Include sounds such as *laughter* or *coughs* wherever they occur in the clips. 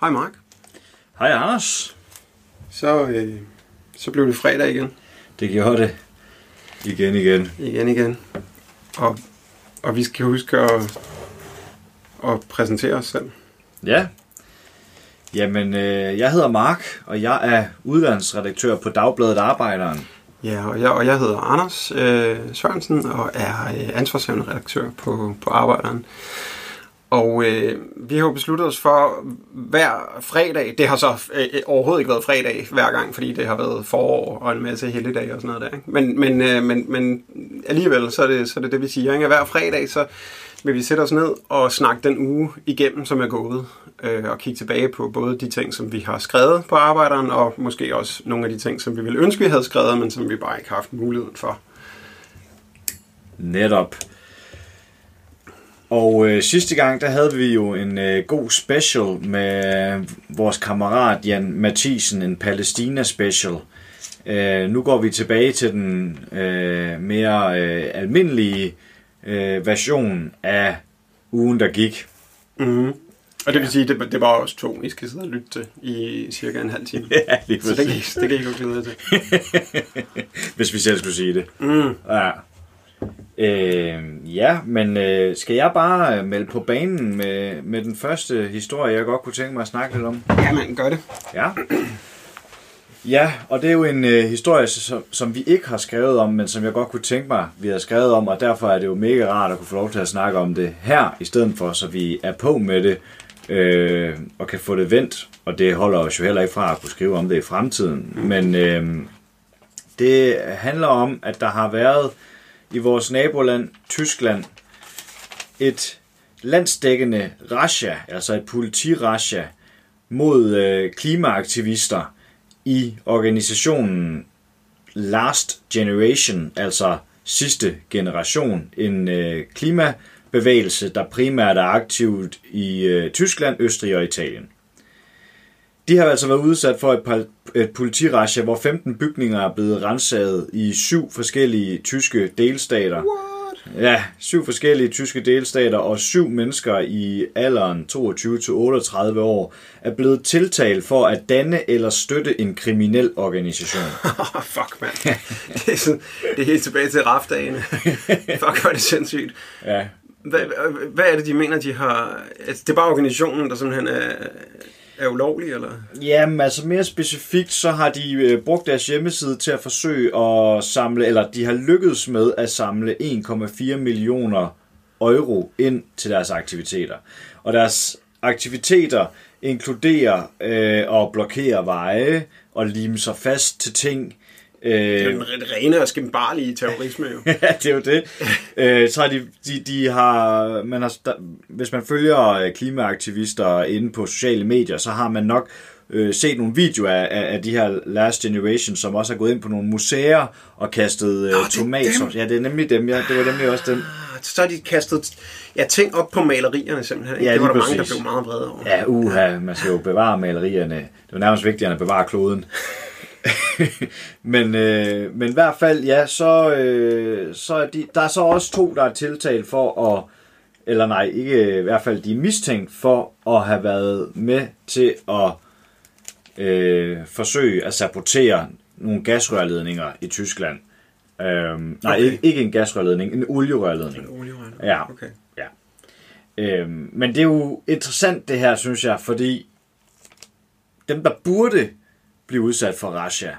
Hej Mark. Hej Anders. Så, øh, så blev det fredag igen. Det gjorde det. Igen, igen. Igen igen. Og, og vi skal huske at, at præsentere os selv. Ja. Jamen, øh, jeg hedder Mark, og jeg er udlandsredaktør på Dagbladet Arbejderen. Ja, og jeg, og jeg hedder Anders øh, Sørensen og er øh, ansvarshavende redaktør på, på Arbejderen. Og øh, vi har jo besluttet os for hver fredag, det har så øh, overhovedet ikke været fredag hver gang, fordi det har været forår og en masse helligdage og sådan noget der. Ikke? Men, men, øh, men, men alligevel, så er, det, så er det det, vi siger. Ikke? Hver fredag, så vil vi sætte os ned og snakke den uge igennem, som er gået. Øh, og kigge tilbage på både de ting, som vi har skrevet på Arbejderen, og måske også nogle af de ting, som vi ville ønske, vi havde skrevet, men som vi bare ikke har haft muligheden for. Netop. Og øh, sidste gang, der havde vi jo en øh, god special med vores kammerat Jan Mathisen, en Palæstina special. Øh, nu går vi tilbage til den øh, mere øh, almindelige øh, version af ugen, der gik. Mm-hmm. Og det vil sige, det, det var også to, I skal sidde og lytte til i cirka en halv time. *laughs* Ja, lige Så det kan, I- det kan I godt glæde til. *laughs* Hvis vi selv skulle sige det. Mm. Ja. Øh, ja, men øh, skal jeg bare øh, melde på banen med, med den første historie, jeg godt kunne tænke mig at snakke lidt om? Jamen, gør det. Ja. Ja, og det er jo en øh, historie, som, som vi ikke har skrevet om, men som jeg godt kunne tænke mig, vi har skrevet om, og derfor er det jo mega rart at kunne få lov til at snakke om det her, i stedet for, så vi er på med det, øh, og kan få det vendt, og det holder os jo heller ikke fra at kunne skrive om det i fremtiden. Mm. Men øh, det handler om, at der har været i vores naboland, Tyskland, et landsdækkende rasha, altså et politirasha, mod øh, klimaaktivister i organisationen Last Generation, altså sidste generation, en øh, klimabevægelse, der primært er aktivt i øh, Tyskland, Østrig og Italien. De har altså været udsat for et, pal- et politirasje, hvor 15 bygninger er blevet renset i syv forskellige tyske delstater. What? Ja, syv forskellige tyske delstater og syv mennesker i alderen 22-38 år er blevet tiltalt for at danne eller støtte en kriminel organisation. *laughs* Fuck, mand. Det er, sådan, det er helt tilbage til rafdagene. *laughs* fuck, hvor er det sindssygt. Ja, Hvad, hvad er det, de mener, de har... Altså, det er bare organisationen, der simpelthen er, er ulovlig, eller? Jamen, altså mere specifikt, så har de øh, brugt deres hjemmeside til at forsøge at samle, eller de har lykkedes med at samle 1,4 millioner euro ind til deres aktiviteter. Og deres aktiviteter inkluderer øh, at blokere veje og lime sig fast til ting. Øh, Det er jo den rene og skimbarlige terrorisme, jo. *laughs* ja, det er jo det. Øh, så de, de, de har, man har, hvis man følger øh, klimaaktivister inde på sociale medier, så har man nok øh, set nogle videoer af, af, de her Last Generation, som også har gået ind på nogle museer og kastet øh, er tomater. Ja, det er nemlig dem. Ja, det var nemlig også dem. Så har de kastet ja, ting op på malerierne, simpelthen. ikke? Ja, det var der mange, der præcis. blev meget vrede over. Ja, uha, man skal jo bevare malerierne. Det jo nærmest vigtigere end at bevare kloden. *laughs* men, øh, men i hvert fald, ja, så, øh, så er de, der er så også to, der er tiltalt for at, eller nej, ikke i hvert fald, de er mistænkt for at have været med til at øh, forsøge at sabotere nogle gasrørledninger i Tyskland. Øhm, nej, Okay. ikke, ikke en gasrørledning, en olierørledning. Olierøg. Ja. Okay. Ja. Øhm, men det er jo interessant det her, synes jeg, fordi dem, der burde blive udsat for Russia,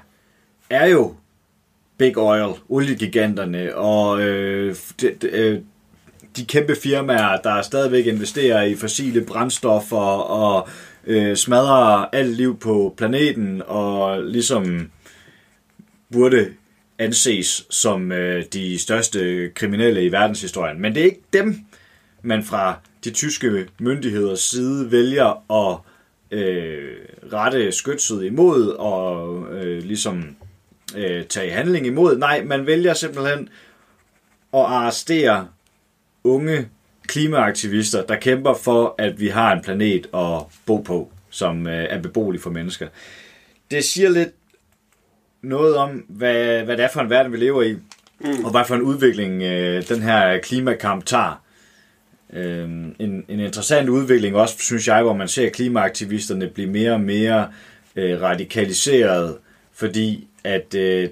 er jo Big Oil, oliegiganterne og øh, de, de, øh, de kæmpe firmaer, der stadigvæk investerer i fossile brændstoffer og øh, smadrer alt liv på planeten og ligesom burde anses som øh, de største kriminelle i verdenshistorien. Men det er ikke dem, man fra de tyske myndigheders side vælger at øh, rette skytset imod og øh, ligesom øh, tage handling imod. Nej, man vælger simpelthen at arrestere unge klimaaktivister, der kæmper for, at vi har en planet at bo på, som øh, er beboelig for mennesker. Det siger lidt noget om, hvad, hvad det er for en verden, vi lever i, mm. og hvad for en udvikling øh, den her klimakamp tager. Øh, en, en interessant udvikling også, synes jeg, hvor man ser klimaaktivisterne blive mere og mere øh, radikaliseret, fordi at øh,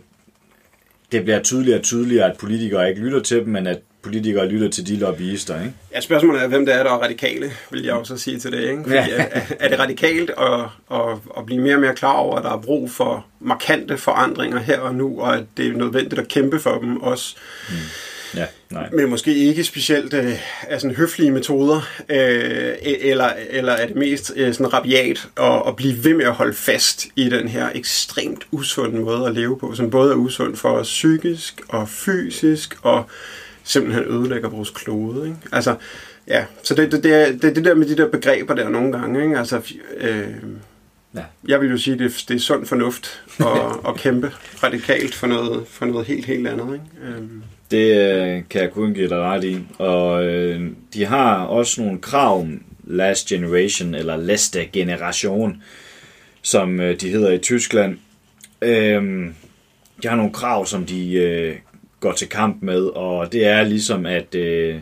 det bliver tydeligere og tydeligere, at politikere ikke lytter til dem, men at politikere lytter til de lobbyister, ikke? Ja, spørgsmålet er, hvem det er, der er radikale, vil jeg også sige til det. Ikke? Fordi, Ja. er, er det radikalt at, at, at blive mere og mere klar over, at der er brug for markante forandringer her og nu, og at det er nødvendigt at kæmpe for dem også, Ja, nej. men måske ikke specielt øh, af sådan høflige metoder, øh, e-, eller, eller er det mest øh, sådan rabiat at, at blive ved med at holde fast i den her ekstremt usunde måde at leve på, som både er usund for os psykisk og fysisk, og simpelthen ødelægger vores klode. Ikke? Altså, ja, så det, det, det, er, det er det der med de der begreber der nogle gange. Ikke? Altså, øh, Ja. jeg vil jo sige, det, det er sund fornuft at, *laughs* at kæmpe radikalt for noget, for noget helt, helt andet. Ikke? Øhm, Det øh, kan jeg kun give dig ret i. Og øh, de har også nogle krav, Last Generation, eller Leste Generation, som øh, de hedder i Tyskland. Øh, de har nogle krav, som de øh, går til kamp med, og det er ligesom, at øh,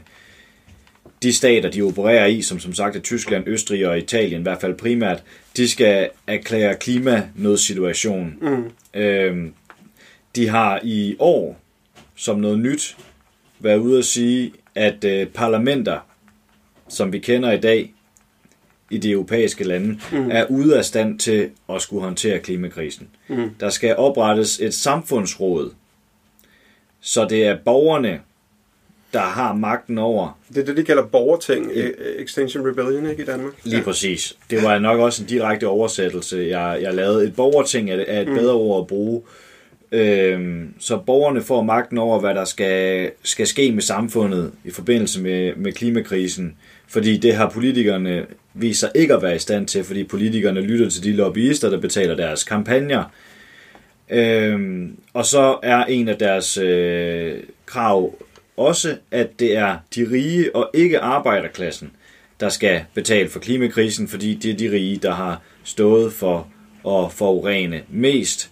de stater, de opererer i, som som sagt er Tyskland, Østrig og Italien, i hvert fald primært, de skal erklære klimanødsituation. Mm. Øh, de har i år som noget nyt været ude at sige, at øh, parlamenter, som vi kender i dag i de europæiske lande, mm. er ude af stand til at skulle håndtere klimakrisen. Mm. Der skal oprettes et samfundsråd, så det er borgerne, der har magten over det er det, de kalder borgerting, e- Extinction Rebellion ikke, i Danmark. Lige ja. præcis. Det var nok også en direkte oversættelse, jeg, jeg lavede. Et borgerting er, er et mm. bedre ord at bruge. Øhm, så borgerne får magten over, hvad der skal, skal ske med samfundet i forbindelse med, med klimakrisen. Fordi det har politikerne vist sig ikke at være i stand til, fordi politikerne lytter til de lobbyister, der betaler deres kampagner. Øhm, og så er en af deres øh, krav også, at det er de rige og ikke arbejderklassen, der skal betale for klimakrisen, fordi det er de rige, der har stået for at forurene mest.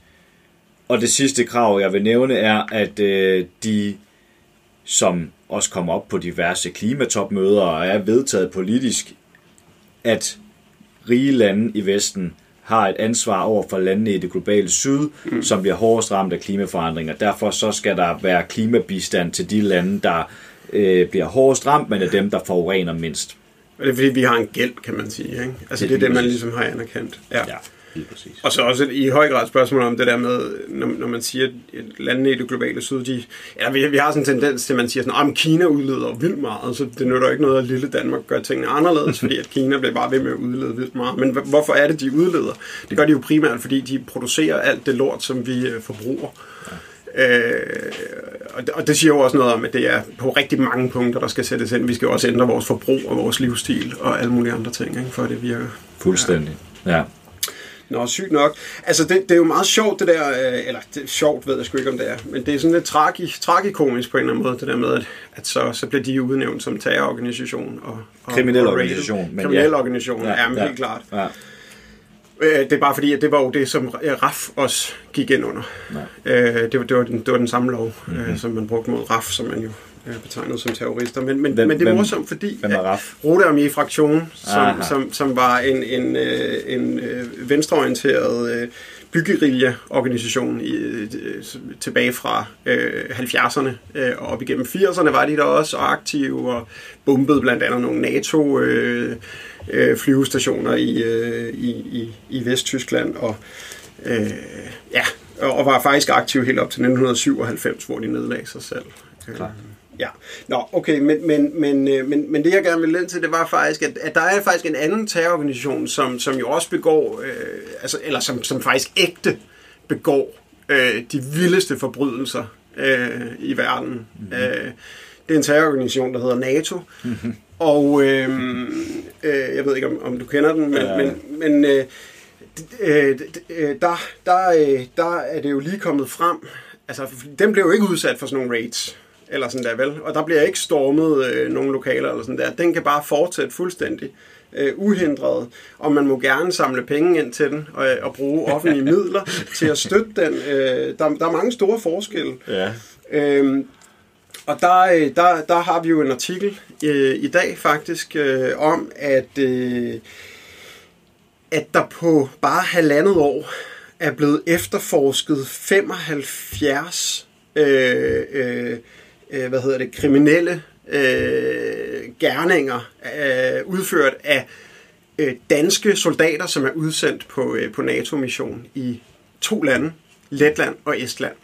Og det sidste krav, jeg vil nævne, er, at øh, de, som også kommer op på diverse klimatopmøder og er vedtaget politisk, at rige lande i Vesten har et ansvar over for landene i det globale syd, mm. som bliver hårdest ramt af klimaforandringer. Derfor så skal der være klimabistand til de lande, der øh, bliver hårdest ramt, men er dem, der forurener mindst. Og det er fordi, vi har en gæld, kan man sige. Ikke? Altså, det er Lige det, man ligesom har anerkendt. Ja. Ja, lige præcis. Og så også i høj grad spørgsmål om det der med, når, når man siger, at landene i det globale syd, de, ja, vi, vi har sådan en tendens til, at man siger sådan, at Kina udleder vildt meget, så det nytter ikke noget, at lille Danmark gør tingene anderledes, fordi at Kina bliver bare ved med at udlede vildt meget. Men hv- hvorfor er det, de udleder? Det gør de jo primært, fordi de producerer alt det lort, som vi øh, forbruger. Øh, og, det, og det siger jo også noget om, at det er på rigtig mange punkter, der skal sættes ind. Vi skal jo også ændre vores forbrug og vores livsstil og alle mulige andre ting, ikke, for at det virker. Fuldstændig. Ja. Nå, sygt nok. Altså, det, det er jo meget sjovt, det der, øh, eller det er sjovt, ved jeg sgu ikke, om det er, men det er sådan lidt tragi, tragikomisk på en eller anden måde, det der med, at, at så, så bliver de udnævnt som terrororganisation og, og Kriminel og organisation, men Kriminel ja. organisation, ja, ja, men helt klart. Ja. Øh, det er bare fordi, at det var jo det, som øh, RAF også gik ind under. Øh, det, var, det, var den, det var den samme lov, mm-hmm. som man brugte mod RAF, som man jo øh, betegnede som terrorister. Men, men, Hvem- men det er morsomt, fordi hvem er RAF? Rote Armee Fraktion, som, Aha. som, som var en, en, øh, en øh, venstreorienteret byggerilje-organisation i, tilbage fra øh, 70'erne øh, og op igennem 80'erne var de der også og aktive og bombede blandt andet nogle NATO øh, øh, flyvestationer i, øh, i, i, i Vesttyskland og øh, ja, og var faktisk aktiv helt op til 1997, hvor de nedlagde sig selv. Klart. Ja, nå, okay, men, men, men, øh, men, men det jeg gerne vil ind til, det var faktisk, at, at der er faktisk en anden terrororganisation, som, som jo også begår, øh, altså, eller som, som faktisk ægte begår øh, de vildeste forbrydelser øh, i verden. Mm-hmm. Øh, det er en terrororganisation, der hedder NATO, mm-hmm. og øh, øh, jeg ved ikke, om, om du kender den, men, Ja. men, men øh, øh, øh, der, der, der er det jo lige kommet frem, altså den blev jo ikke udsat for sådan nogle raids, eller sådan der vel. Og der bliver ikke stormet øh, nogle lokaler eller sådan der. Den kan bare fortsætte fuldstændig øh, uhindret, og man må gerne samle penge ind til den og, og bruge offentlige *laughs* midler til at støtte den. Øh, der, der er mange store forskelle. Ja. Øhm, og der, øh, der, der har vi jo en artikel øh, i dag faktisk øh, om, at, øh, at der på bare halvandet år er blevet efterforsket 75 øh, øh, øh, hvad hedder det, kriminelle øh, gerninger øh, udført af øh, danske soldater, som er udsendt på, øh, på NATO-mission i to lande, Letland og Estland.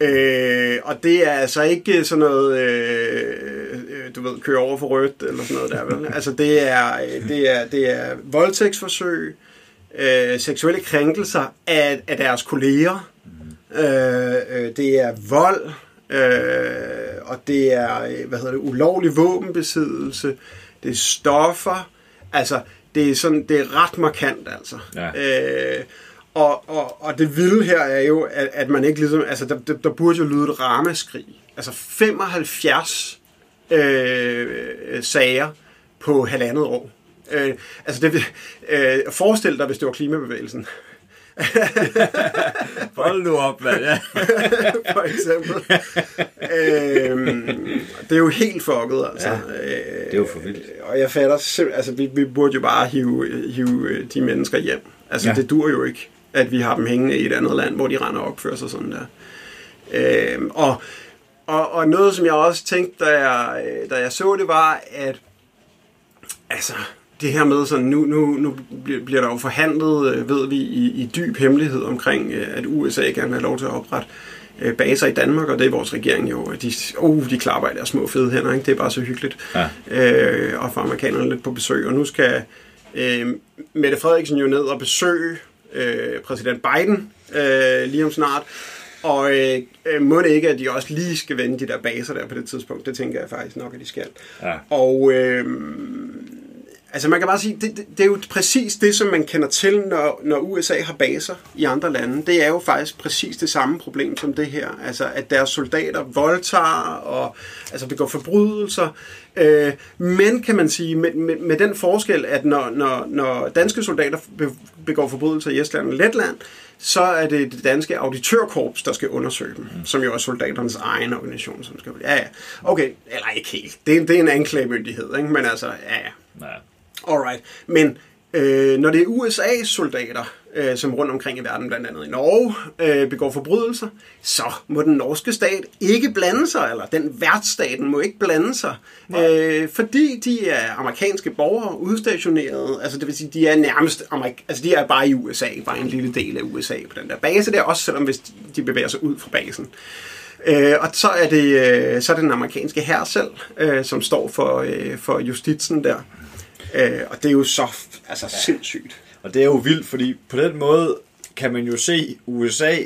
Øh, og det er altså ikke sådan noget, øh, øh, du ved, køre over for rødt eller sådan noget der, vel? *laughs* Altså det er, øh, det er, det er voldtægtsforsøg, øh, seksuelle krænkelser af, af deres kolleger, øh, øh, det er vold, øh, og det er, øh, hvad hedder det, ulovlig våbenbesiddelse, det er stoffer, altså det er sådan, det er ret markant altså. Ja. Øh, og, og, og det vilde her er jo, at, at man ikke ligesom, altså der, der, der burde jo lyde et ramaskrig. Altså 75 øh, sager på halvandet år. Øh, altså det, øh, forestil dig, hvis det var klimabevægelsen. *laughs* Hold nu op, mand. Ja. *laughs* for eksempel. øhm, det er jo helt fucket, altså. Ja, Øh, det er jo for vildt. Og jeg fatter simpelthen, altså vi, vi burde jo bare hive, hive øh, de mennesker hjem. Altså Ja. ja. det dur jo ikke, at vi har dem hængende i et andet land, hvor de render og opfører sig sådan der. Øhm, og, og, og noget, som jeg også tænkte, da jeg, øh, da jeg så det, var, at altså, det her med sådan, nu, nu, nu bliver der jo forhandlet, øh, ved vi, i, i dyb hemmelighed omkring, øh, at USA gerne vil have lov til at oprette øh, baser i Danmark, og det er vores regering jo, de, oh, de klapper i deres små fede hænder, ikke? det er bare så hyggeligt. Ja. Øh, og får amerikanerne lidt på besøg, og nu skal øh, Mette Frederiksen jo ned og besøge øh, præsident Biden øh, lige om snart, og øh, må det ikke, at de også lige skal vende de der baser der på det tidspunkt. Det tænker jeg faktisk nok, at de skal. Ja. Og øh, altså man kan bare sige, det, det, det er jo præcis det, som man kender til, når, når USA har baser i andre lande. Det er jo faktisk præcis det samme problem som det her. Altså at deres soldater voldtager og altså begår forbrydelser. Øh, men kan man sige, med, med, med den forskel, at når, når, når danske soldater be- begår forbrydelser i Estland og Letland, så er det det danske auditørkorps, der skal undersøge dem, mm. som jo er soldaternes egen organisation. Som skal, ja, ja. Okay, eller ikke helt. Det er, det er en anklagemyndighed, ikke? men altså, ja, ja. Ja. Alright. Men øh, når det er USA's soldater, øh, som rundt omkring i verden, blandt andet i Norge, øh, begår forbrydelser, så må den norske stat ikke blande sig, eller den værtsstaten må ikke blande sig, øh, fordi de er amerikanske borgere udstationeret, altså det vil sige, de er nærmest, amerik- altså de er bare i USA, bare en lille del af USA på den der base der, også selvom hvis de bevæger sig ud fra basen. Øh, og så er det øh, så er det den amerikanske hær selv, øh, som står for, øh, for justitsen der. Øh, og det er jo så altså, sindssygt. Og det er jo vildt, fordi på den måde kan man jo se USA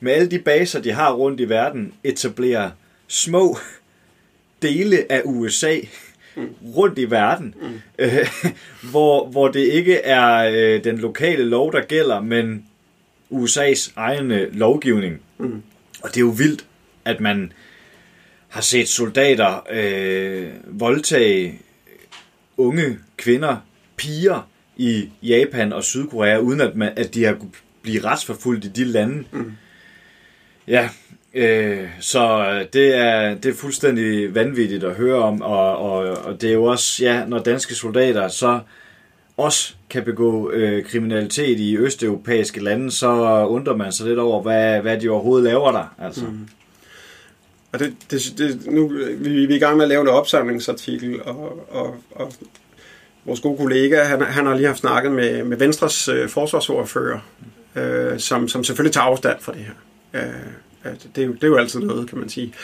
med alle de baser, de har rundt i verden, etablere små dele af USA rundt i verden, mm. øh, *laughs* hvor, hvor det ikke er øh, den lokale lov, der gælder, men USA's egen øh, lovgivning. Mm. Og det er jo vildt, at man har set soldater øh, voldtage unge kvinder, piger i Japan og Sydkorea, uden at, man, at de har kunne blive retsforfulgt i de lande. Mm. Ja, øh, så det er, det er fuldstændig vanvittigt at høre om, og, og, og det er jo også, ja, når danske soldater så også kan begå øh, kriminalitet i østeuropæiske lande, så undrer man sig lidt over, hvad, hvad de overhovedet laver der. Altså. Mm. Og det, det, det, nu, vi, vi er i gang med at lave en opsamlingsartikel, og, og, og vores gode kollega, han, han har lige haft snakket med, med Venstres øh, forsvarsordfører, øh, som, som selvfølgelig tager afstand fra det her. Øh, at det, er jo, det er jo altid noget, kan man sige.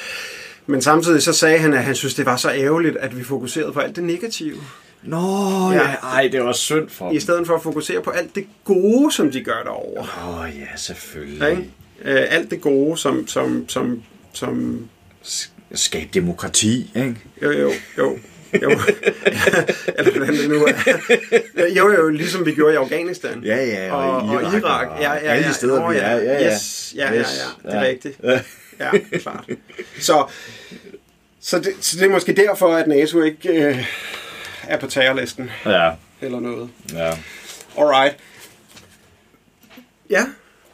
Men samtidig så sagde han, at han synes, det var så ærgerligt, at vi fokuserede på alt det negative. Nå, ja. ja. Ej, det var synd for I stedet for at fokusere på alt det gode, som de gør derovre. Åh oh, ja, selvfølgelig. Ja, ikke? Øh, alt det gode, som, som, som, som Skab demokrati, ikke? Jo, jo, jo. Jo, *laughs* eller hvordan det nu er. Jo, jo, ligesom vi gjorde i Afghanistan. Ja, ja, og, og Irak, og Irak. og Ja, ja, ja. alle de steder, Nå, vi er. Ja, ja. Yes, ja, ja, ja, det er Ja. rigtigt. Ja. *laughs* Ja, klart. Så, så, det, så det er måske derfor, at NATO ikke øh, er på terrorlisten Ja, eller noget. ja. Alright. Ja,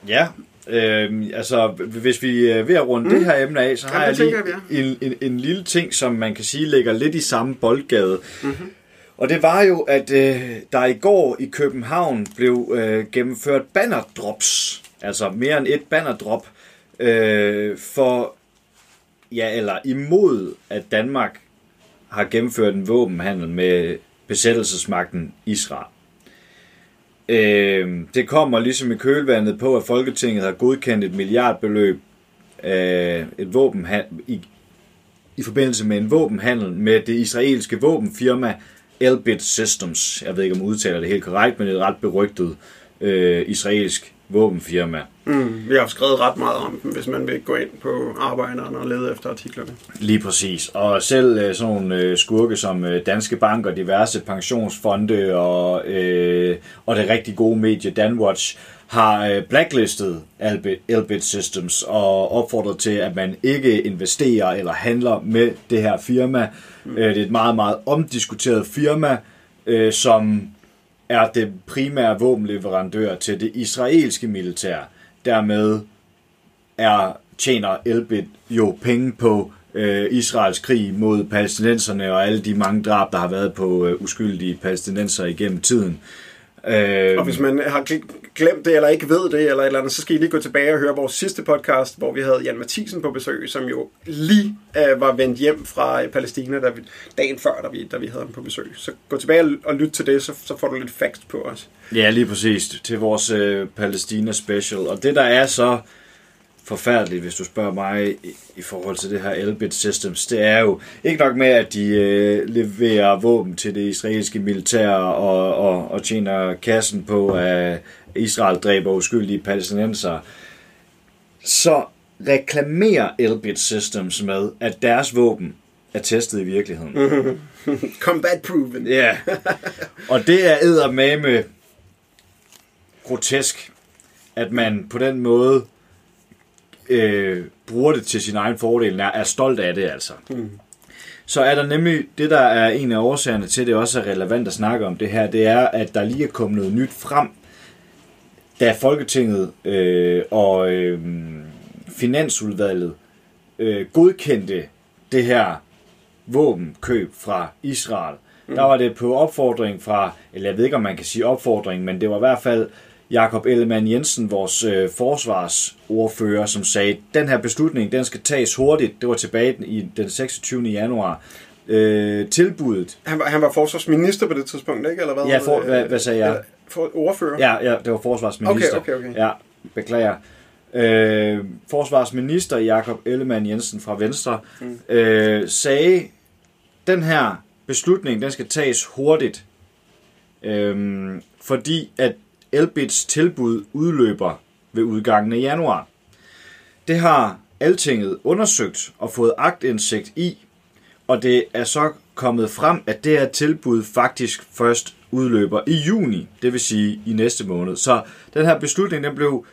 Ja, øh, altså hvis vi er ved at runde mm. det her emne af, så har Jamen, jeg lige jeg, en, en, en lille ting, som man kan sige ligger lidt i samme boldgade. Mm-hmm. Og det var jo, at øh, der i går i København blev øh, gennemført bannerdrops, altså mere end et bannerdrop, øh, for, ja, eller imod, at Danmark har gennemført en våbenhandel med besættelsesmagten Israel. Øh, det kommer ligesom i kølvandet på, at Folketinget har godkendt et milliardbeløb øh, et våben i, i forbindelse med en våbenhandel med det israelske våbenfirma Elbit Systems. Jeg ved ikke, om jeg udtaler det helt korrekt, men det er et ret berygtet øh, israelsk våbenfirma. mm, vi har skrevet ret meget om dem, hvis man vil gå ind på arbejderne og lede efter artiklerne. Lige præcis. Og selv øh, sådan nogle øh, skurke som øh, Danske Bank og diverse pensionsfonde og, øh, og det rigtig gode medie Danwatch har blacklistet Elbit, Systems og opfordret til, at man ikke investerer eller handler med det her firma. Mm. Det er et meget, meget omdiskuteret firma, øh, som er det primære våbenleverandør til det israelske militær. Dermed er tjener Elbit jo penge på øh, Israels krig mod palæstinenserne og alle de mange drab, der har været på øh, uskyldige palæstinenser igennem tiden. Øh, Og hvis man har gl- glemt det, eller ikke ved det, eller et eller andet, så skal I lige gå tilbage og høre vores sidste podcast, hvor vi havde Jan Mathisen på besøg, som jo lige øh, var vendt hjem fra øh, Palæstina, da vi, dagen før, da vi, da vi havde ham på besøg. Så gå tilbage og, og lyt til det, så, så får du lidt facts på os. Ja, lige præcis. Til vores øh, Palæstina special. Og det, der er så forfærdeligt, hvis du spørger mig, i, i forhold til det her Elbit Systems, det er jo ikke nok med, at de øh, leverer våben til det israelske militær og, og, og tjener kassen på, at Israel dræber uskyldige palæstinenser. Så reklamerer Elbit Systems med, at deres våben er testet i virkeligheden. *laughs* Combat proven. Ja, og det er eddermame grotesk, at man på den måde øh, bruger det til sin egen fordel, er, er stolt af det altså. Mm. Så er der nemlig, det der er en af årsagerne til, det også er relevant at snakke om det her, det er, at der lige er kommet noget nyt frem, da Folketinget øh, og øh, Finansudvalget øh, godkendte det her våbenkøb fra Israel. Mm. Der var det på opfordring fra, eller jeg ved ikke, om man kan sige opfordring, men det var i hvert fald Jakob Ellemann Jensen, vores øh, forsvarsordfører, som sagde, den her beslutning, den skal tages hurtigt. Det var tilbage i den 26. januar. Øh, tilbuddet. Han var, han var forsvarsminister på det tidspunkt, ikke? Eller hvad? Ja, for, hvad, hvad sagde jeg? For ordfører? Ja, ja, det var forsvarsminister. Okay, okay, okay. Ja, beklager. Øh, forsvarsminister Jakob Ellemann Jensen fra Venstre mm. øh, sagde, den her beslutning, den skal tages hurtigt, øh, fordi at Elbits tilbud udløber ved udgangen af januar. Det har Altinget undersøgt og fået agtindsigt i, og det er så kommet frem, at det her tilbud faktisk først udløber i juni, det vil sige i næste måned. Så den her beslutning, den blev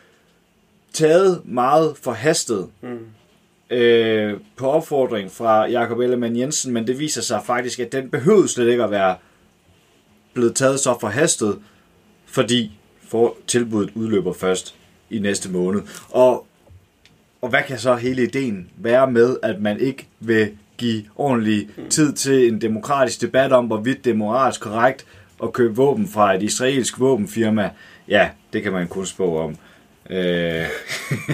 taget meget forhastet mm. øh, på opfordring fra Jakob Ellemann Jensen, men det viser sig faktisk, at den behøvede slet ikke at være blevet taget så forhastet, fordi for tilbuddet udløber først i næste måned. Og, og hvad kan så hele ideen være med, at man ikke vil give ordentlig tid til en demokratisk debat om, hvorvidt det er moralsk korrekt at købe våben fra et israelsk våbenfirma? Ja, det kan man kun spå om. Øh,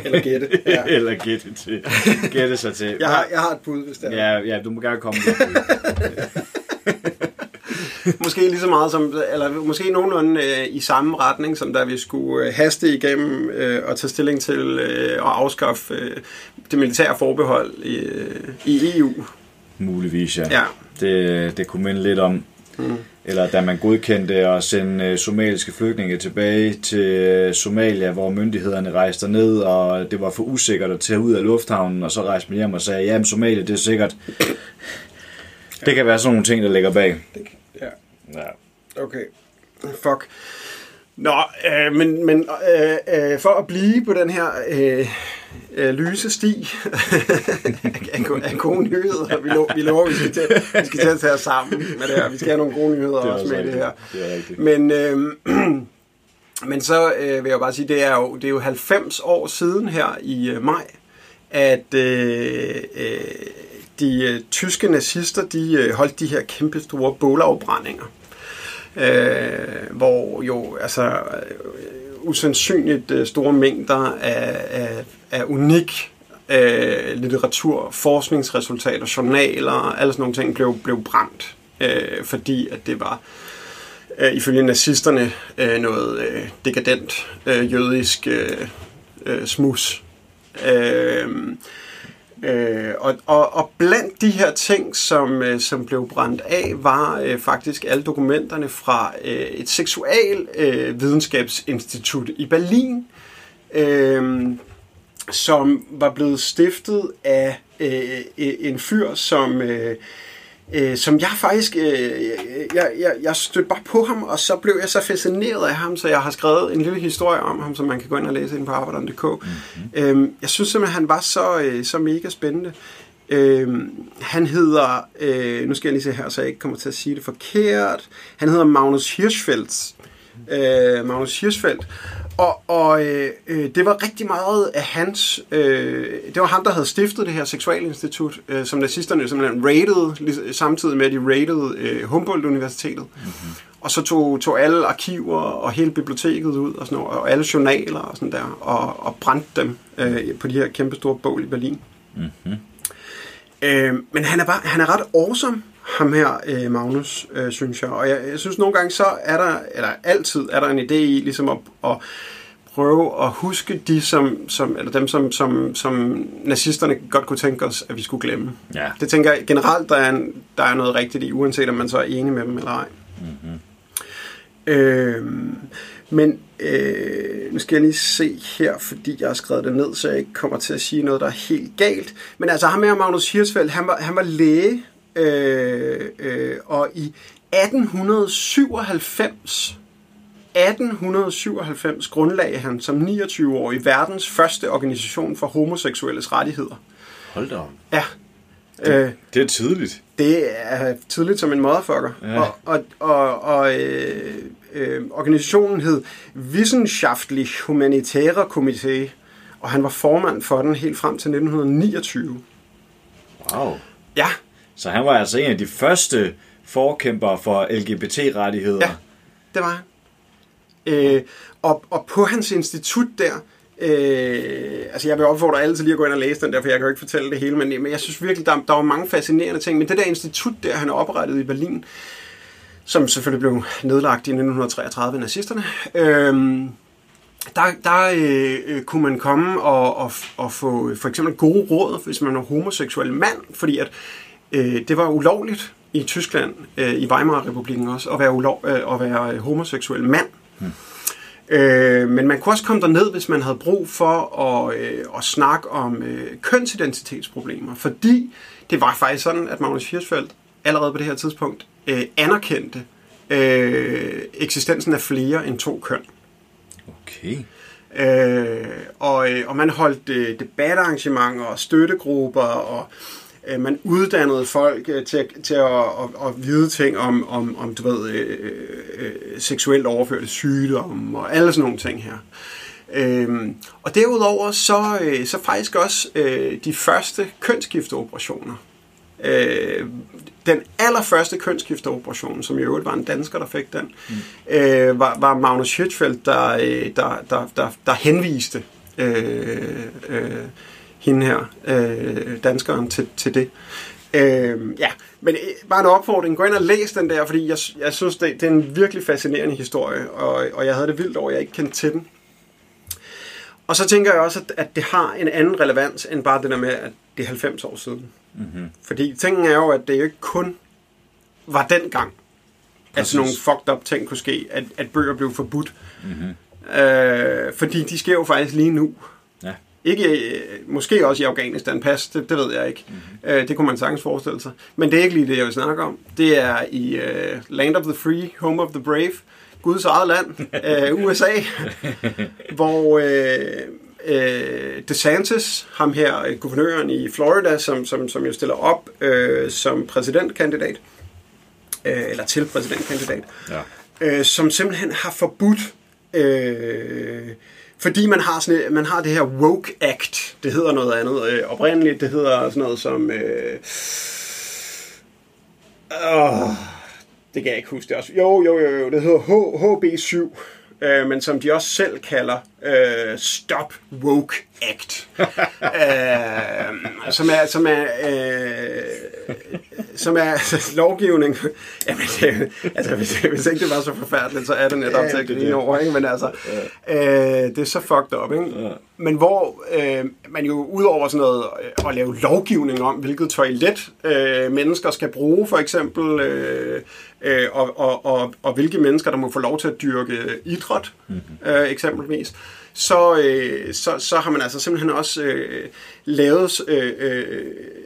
Eller gætte. Ja. *laughs* eller gætte, til, gætte sig til. Jeg har, jeg har et bud, hvis det er. Ja, ja, du må gerne komme med. *laughs* *laughs* Måske lige så meget som, eller måske nogenlunde øh, i samme retning, som da vi skulle øh, haste igennem øh, og tage stilling til øh, at afskaffe øh, det militære forbehold i, øh, i EU. Muligvis, ja. Ja. Det, det kunne minde lidt om. Mm. Eller da man godkendte at sende øh, somaliske flygtninge tilbage til øh, Somalia, hvor myndighederne rejste ned, og det var for usikkert at tage ud af lufthavnen, og så rejste man hjem og sagde, ja, men Somalia, det er sikkert. *coughs* Det kan være sådan nogle ting, der ligger bag. Det, ja. Ja. Okay. Fuck. Nå, øh, men, men øh, øh, for at blive på den her øh, øh, lyse sti *laughs* af, af gode nyheder, vi, lo- vi lover, vi skal, til, vi skal til at tage os sammen med det her. Vi skal have nogle gode nyheder er også med i det rigtigt. her. Det rigtigt. Men, øh, *clears throat* men så øh, vil jeg bare sige, det er jo, det er jo 90 år siden her i øh, maj, at øh, øh, de øh, tyske nazister, de øh, holdt de her kæmpe store bålafbrændinger. Øh, hvor jo altså øh, usandsynligt øh, store mængder af, af, af unik øh, litteratur, forskningsresultater, journaler, alle sådan nogle ting blev, blev brændt, øh, fordi at det var øh, ifølge nazisterne øh, noget øh, dekadent øh, jødisk øh, øh, smus. Øh, Øh, og, og, og blandt de her ting, som, øh, som blev brændt af, var øh, faktisk alle dokumenterne fra øh, et seksual øh, videnskabsinstitut i Berlin, øh, som var blevet stiftet af øh, en fyr, som... Øh, øh, som jeg faktisk, øh, jeg, jeg, jeg stødte bare på ham, og så blev jeg så fascineret af ham, så jeg har skrevet en lille historie om ham, som man kan gå ind og læse ind på arbejderen.dk. Mm-hmm. Øh, jeg synes simpelthen, han var så, øh, så mega spændende. Øh, han hedder, øh, nu skal jeg lige se her, så jeg ikke kommer til at sige det forkert, han hedder Magnus Hirschfeldt. Øh, Magnus Hirschfeldt. Og, og øh, øh, det var rigtig meget af hans... Øh, det var ham, der havde stiftet det her seksualinstitut, øh, som nazisterne simpelthen raidede, samtidig med at de raidede øh, Humboldt-universitetet. Mm-hmm. Og så tog, tog alle arkiver og hele biblioteket ud, og, sådan noget, og alle journaler og sådan der, og, og brændte dem øh, på de her kæmpe store bål i Berlin. Mm-hmm. Øh, men han er, bare, han er ret awesome, ham her, øh, Magnus, øh, synes jeg. Og jeg, jeg synes nogle gange, så er der, eller altid er der en idé i, ligesom at, at prøve at huske de, som, som, eller dem, som, som, som nazisterne godt kunne tænke os, at vi skulle glemme. Ja. Det tænker jeg generelt, der er, en, der er noget rigtigt i, uanset om man så er enig med dem eller ej. Mm-hmm. Øh, men øh, nu skal jeg lige se her, fordi jeg har skrevet det ned, så jeg ikke kommer til at sige noget, der er helt galt. Men altså ham her, Magnus Hirschfeldt, han var, han var læge, øh, øh, og i 1897 1897 grundlagde han som 29-årig verdens første organisation for homoseksuelles rettigheder. Hold da op. Ja, øh, Det er tidligt. det er tidligt som en motherfucker. Ja. Og, og, og, og øh, øh, organisationen hed Wissenschaftlich Humanitäre Komité, og han var formand for den helt frem til 1929. Wow. Ja, så han var altså en af de første forkæmpere for LGBT-rettigheder. Ja. det var han. Øh, og, og på hans institut der, øh, altså jeg vil opfordre alle til lige at gå ind og læse den der, for jeg kan jo ikke fortælle det hele, men, men jeg synes virkelig, der, der var mange fascinerende ting. Men det der institut der, han er oprettet i Berlin, som selvfølgelig blev nedlagt i 1933 af nazisterne, øh, der, der øh, kunne man komme og, og, og få for eksempel gode råd, hvis man var homoseksuel mand, fordi at øh, det var ulovligt i Tyskland, øh, i Weimar-republiken også, at være, ulov, øh, at være homoseksuel mand. Hmm. Øh, men man kunne også komme derned, hvis man havde brug for at, øh, at snakke om øh, kønsidentitetsproblemer, fordi det var faktisk sådan, at Magnus Hirschfeldt allerede på det her tidspunkt øh, anerkendte øh, eksistensen af flere end to køn. Okay. Øh, og, øh, og man holdt øh, debatarrangementer og støttegrupper, og øh, man uddannede folk øh, til, til at, at, at vide ting om, om, om du ved, øh, øh, seksuelt overførte sygdomme og alle sådan nogle ting her. Øhm, og derudover så, øh, så faktisk også øh, de første kønsskifteoperationer. Øh, den allerførste kønsskifteoperation, som i øvrigt var en dansker, der fik den, mm. øh, var, var Magnus Hirschfeldt, der, øh, der, der, der, der henviste øh, øh, hende her, øh, danskeren, til, til det. Øh, ja, men øh, bare en opfordring. Gå ind og læs den der, fordi jeg, jeg synes, det, det er en virkelig fascinerende historie, og, og jeg havde det vildt over, at jeg ikke kendte til den. Og så tænker jeg også, at, at det har en anden relevans, end bare det der med, at det er 90 år siden. Mm-hmm. Fordi tingen er jo, at det jo ikke kun var dengang, at Præcis. sådan nogle fucked up ting kunne ske, at, at bøger blev forbudt. Mm-hmm. Øh, fordi de sker jo faktisk lige nu. Ikke, øh, måske også i Afghanistan, pas, det, det ved jeg ikke. Mm-hmm. Øh, det kunne man sagtens forestille sig. Men det er ikke lige det, jeg vil snakke om. Det er i øh, Land of the Free, Home of the Brave, Guds eget land, *laughs* øh, USA, hvor øh, øh, DeSantis, ham her, øh, guvernøren i Florida, som, som, som jo stiller op øh, som præsidentkandidat, øh, eller til præsidentkandidat, Ja. øh, som simpelthen har forbudt, øh, fordi man har, sådan, man har det her woke act, det hedder noget andet. Øh, oprindeligt, det hedder sådan noget som, øh, åh, det kan jeg ikke huske. Det også, jo, jo, jo, jo det hedder H, HB7, øh, men som de også selv kalder øh, Stop Woke Act, *laughs* øh, som er, som er øh, som er *laughs* lovgivning. Jamen, det, altså, hvis, hvis ikke det var så forfærdeligt, så er det netop Ja, til at grine over, ikke? Men altså, øh, det er så fucked up, ikke? Men hvor øh, man jo udover sådan noget øh, at lave lovgivning om, hvilket toilet øh, mennesker skal bruge, for eksempel, øh, øh, og, og, og, og hvilke mennesker, der må få lov til at dyrke idræt, mm-hmm. øh, eksempelvis, så, øh, så, så har man altså simpelthen også øh, lavet, øh, øh,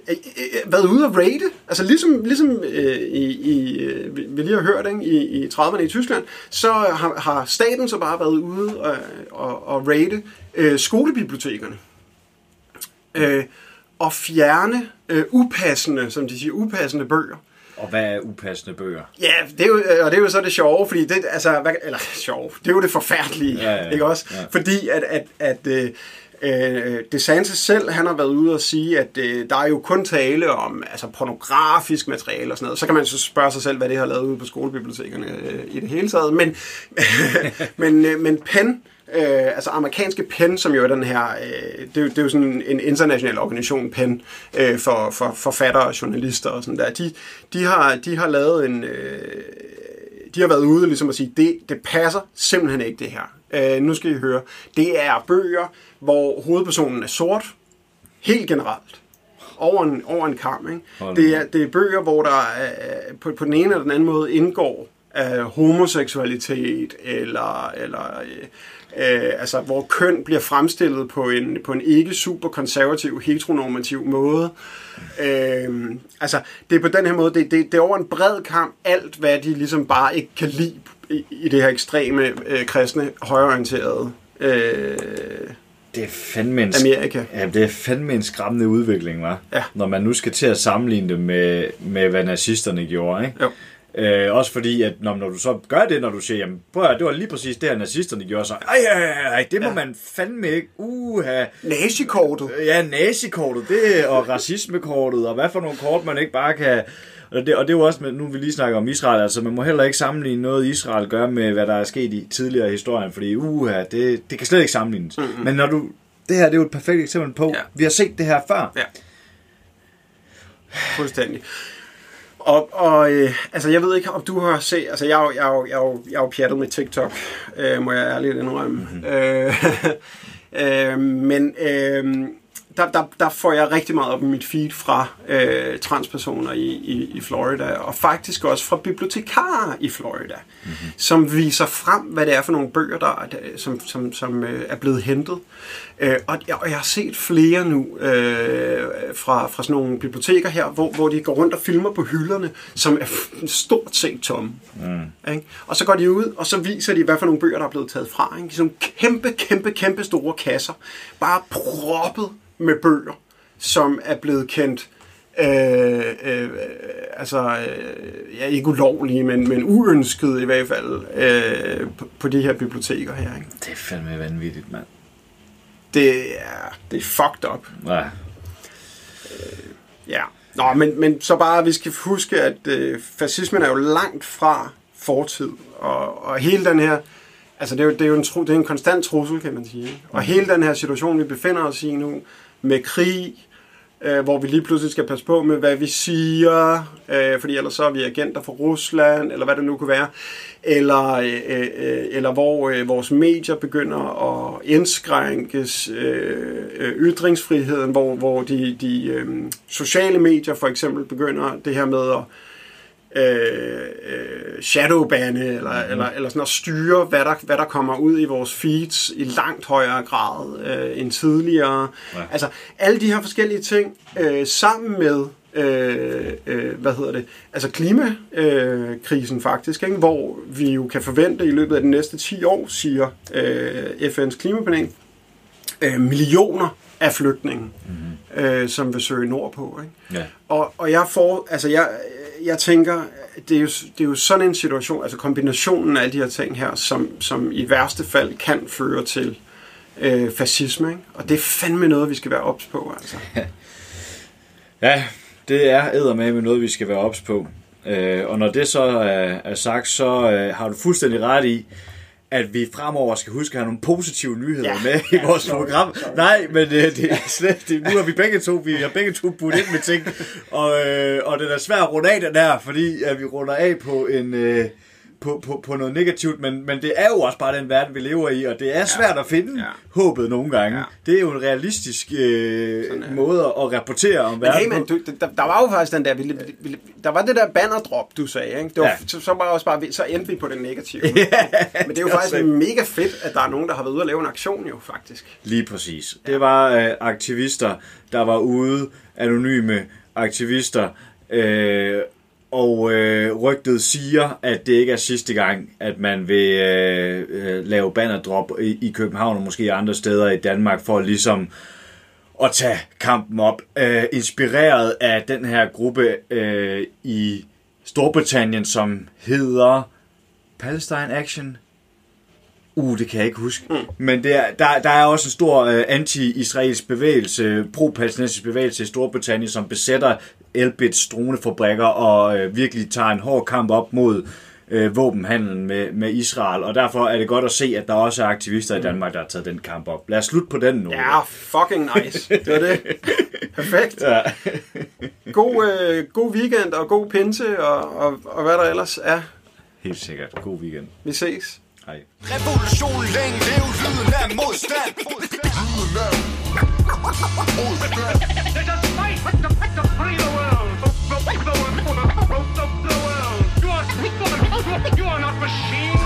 øh, været ude at rate, altså ligesom, ligesom øh, i, i, øh, vi vi lige har hørt ikke, i, i 30'erne i Tyskland, så har, har staten så bare været ude og, og, og rate øh, skolebibliotekerne øh, og fjerne øh, upassende, som de siger, upassende bøger. Og hvad er upassende bøger? Ja, det er jo, øh, og det er jo så det sjove, fordi det, altså, hvad, eller *laughs* sjove, det er jo det forfærdelige, Ja, ja, ikke også? ja. Fordi at, at, at øh, øh, DeSantis selv, han har været ude og sige, at øh, der er jo kun tale om altså, pornografisk materiale og sådan noget. Så kan man så spørge sig selv, hvad det har lavet ude på skolebibliotekerne øh, i det hele taget. Men, *laughs* men, øh, men PEN, øh, altså amerikanske PEN, som jo er den her, øh, det, er jo, det er jo sådan en, international organisation, PEN, øh, for, for forfattere og journalister og sådan der. De, de, har, de har lavet en... Øh, de har været ude ligesom at sige, det, det passer simpelthen ikke det her. Øh, nu skal I høre. Det er bøger, hvor hovedpersonen er sort, helt generelt. Over en, over en kamp. Ikke? Det, er, det er bøger, hvor der er, på, på den ene eller den anden måde indgår øh, homoseksualitet, eller, eller øh, øh, altså, hvor køn bliver fremstillet på en, på en ikke super konservativ, heteronormativ måde. Øh, altså, det er på den her måde, det, det, det er over en bred kamp, alt hvad de ligesom bare ikke kan lide i, i det her ekstreme, øh, kristne, højorienterede øh, Det er fandme en, Amerika. ja, det er fandme en skræmmende udvikling, var. Ja. Når man nu skal til at sammenligne det med, med hvad nazisterne gjorde, ikke? Jo. Øh, også fordi, at når, når du så gør det, når du siger, jamen prøv at, det var lige præcis det her nazisterne gjorde, så ej, ej, ej, det må ja. man fandme ikke, uha, Nazikortet. ja, nazikortet, det og racismekortet, og hvad for nogle kort, man ikke bare kan... Og det, og det er jo også, med, nu vi lige snakker om Israel, altså man må heller ikke sammenligne noget, Israel gør med, hvad der er sket i tidligere historien, fordi uha, det, det kan slet ikke sammenlignes. Mm-hmm. Men når du, det her det er jo et perfekt eksempel på, ja. vi har set det her før. Ja. Fuldstændig. Og, og øh, altså, jeg ved ikke, om du har set, altså, jeg er jo, jeg er jo, jeg er jo, jeg er jo pjattet med TikTok, øh, må jeg ærligt indrømme. Mm-hmm. Øh, *laughs* øh, men øh, der, der, der får jeg rigtig meget op i mit feed fra øh, transpersoner i, i, i Florida, og faktisk også fra bibliotekarer i Florida, mm-hmm. som viser frem, hvad det er for nogle bøger, der, er- som, som, som øh, er blevet hentet. Øh, og, jeg, og jeg har set flere nu øh, fra, fra sådan nogle biblioteker her, hvor, hvor de går rundt og filmer på hylderne, som er stort set tomme. Mm. Ikke? Og så går de ud, og så viser de, hvad for nogle bøger, der er blevet taget fra. Ikke? Sådan kæmpe, kæmpe, kæmpe store kasser, bare proppet med bøger, som er blevet kendt øh, øh, altså, øh, ja, ikke ulovlige, men, men uønskede i hvert fald øh, på, på de her biblioteker her. Ikke? Det er fandme vanvittigt, mand. Det er, det er fucked up. Ja. Ja. Nå, men, men så bare, vi skal huske, at øh, fascismen er jo langt fra fortid, og, og hele den her, altså det er jo, det er jo en, tru, det er en konstant trussel, kan man sige. ikke? Og hele den her situation, vi befinder os i nu, med krig, øh, hvor vi lige pludselig skal passe på med, hvad vi siger, øh, fordi ellers så er vi agenter for Rusland, eller hvad det nu kunne være, eller, øh, øh, eller hvor øh, vores medier begynder at indskrænkes øh, øh, ytringsfriheden, hvor, hvor de, de øh, sociale medier for eksempel begynder det her med at øh, øh, shadowbande, eller, mm. eller, eller sådan at styre, hvad der, hvad der kommer ud i vores feeds i langt højere grad øh, end tidligere. Ja. Altså alle de her forskellige ting, øh, sammen med øh, øh, hvad hedder det, altså klimakrisen øh, faktisk, ikke? hvor vi jo kan forvente i løbet af de næste 10 år, siger øh, FN's klimapanel, øh, millioner af flygtninge, mm-hmm. øh, som vil søge nordpå. Ikke? Ja. Og, og jeg får, altså jeg, jeg tænker, det er, jo, det er jo sådan en situation, altså kombinationen af alle de her ting her, som, som i værste fald kan føre til øh, fascisme, ikke? og det er fandme noget, vi skal være ops på. Altså. *laughs* ja, det er med noget, vi skal være ops på. Øh, og når det så er, er sagt, så øh, har du fuldstændig ret i, at vi fremover skal huske at have nogle positive nyheder ja, med i ja, vores sorry, program. Sorry. Nej, men det, det er slet, det, nu har vi begge to, vi har begge to budt ind med ting, og, øh, og det er svært at runde af den her, fordi at vi runder af på en... Øh, på, på, på noget negativt, men, men det er jo også bare den verden, vi lever i, og det er svært ja. at finde ja. håbet nogle gange. Ja. Det er jo en realistisk øh, måde at rapportere om verden Men hey, man, du, der, der var jo faktisk den der, vi, vi, der var det der bannerdrop, du sagde, ikke? Det var, ja. så, så, var også bare, så endte vi på den negative. *laughs* ja, men det er jo faktisk er mega fedt, at der er nogen, der har været ude og lave en aktion jo, faktisk. Lige præcis. Ja. Det var øh, aktivister, der var ude, anonyme aktivister, øh, og øh, rygtet siger, at det ikke er sidste gang, at man vil øh, øh, lave bannerdrop i, i København og måske andre steder i Danmark for ligesom at tage kampen op. Øh, inspireret af den her gruppe øh, i Storbritannien, som hedder Palestine Action. Uh, det kan jeg ikke huske. Mm. Men det er, der, der er også en stor øh, anti-israelsk bevægelse, pro-palæstinensisk bevægelse i Storbritannien, som besætter Elbits dronefabrikker og øh, virkelig tager en hård kamp op mod øh, våbenhandlen med, med Israel, og derfor er det godt at se, at der også er aktivister i Danmark, der har taget den kamp op. Lad os slutte på den nu. Ja, fucking nice. Det var det. *laughs* Perfekt. Ja. god, øh, god weekend og god pinse og, og, og hvad der ellers er. Helt sikkert. God weekend. Vi ses. Hej. Revolution længe leve lyden af modstand. Lyden af Let us free the world. The, the, world. You are, you are not machine.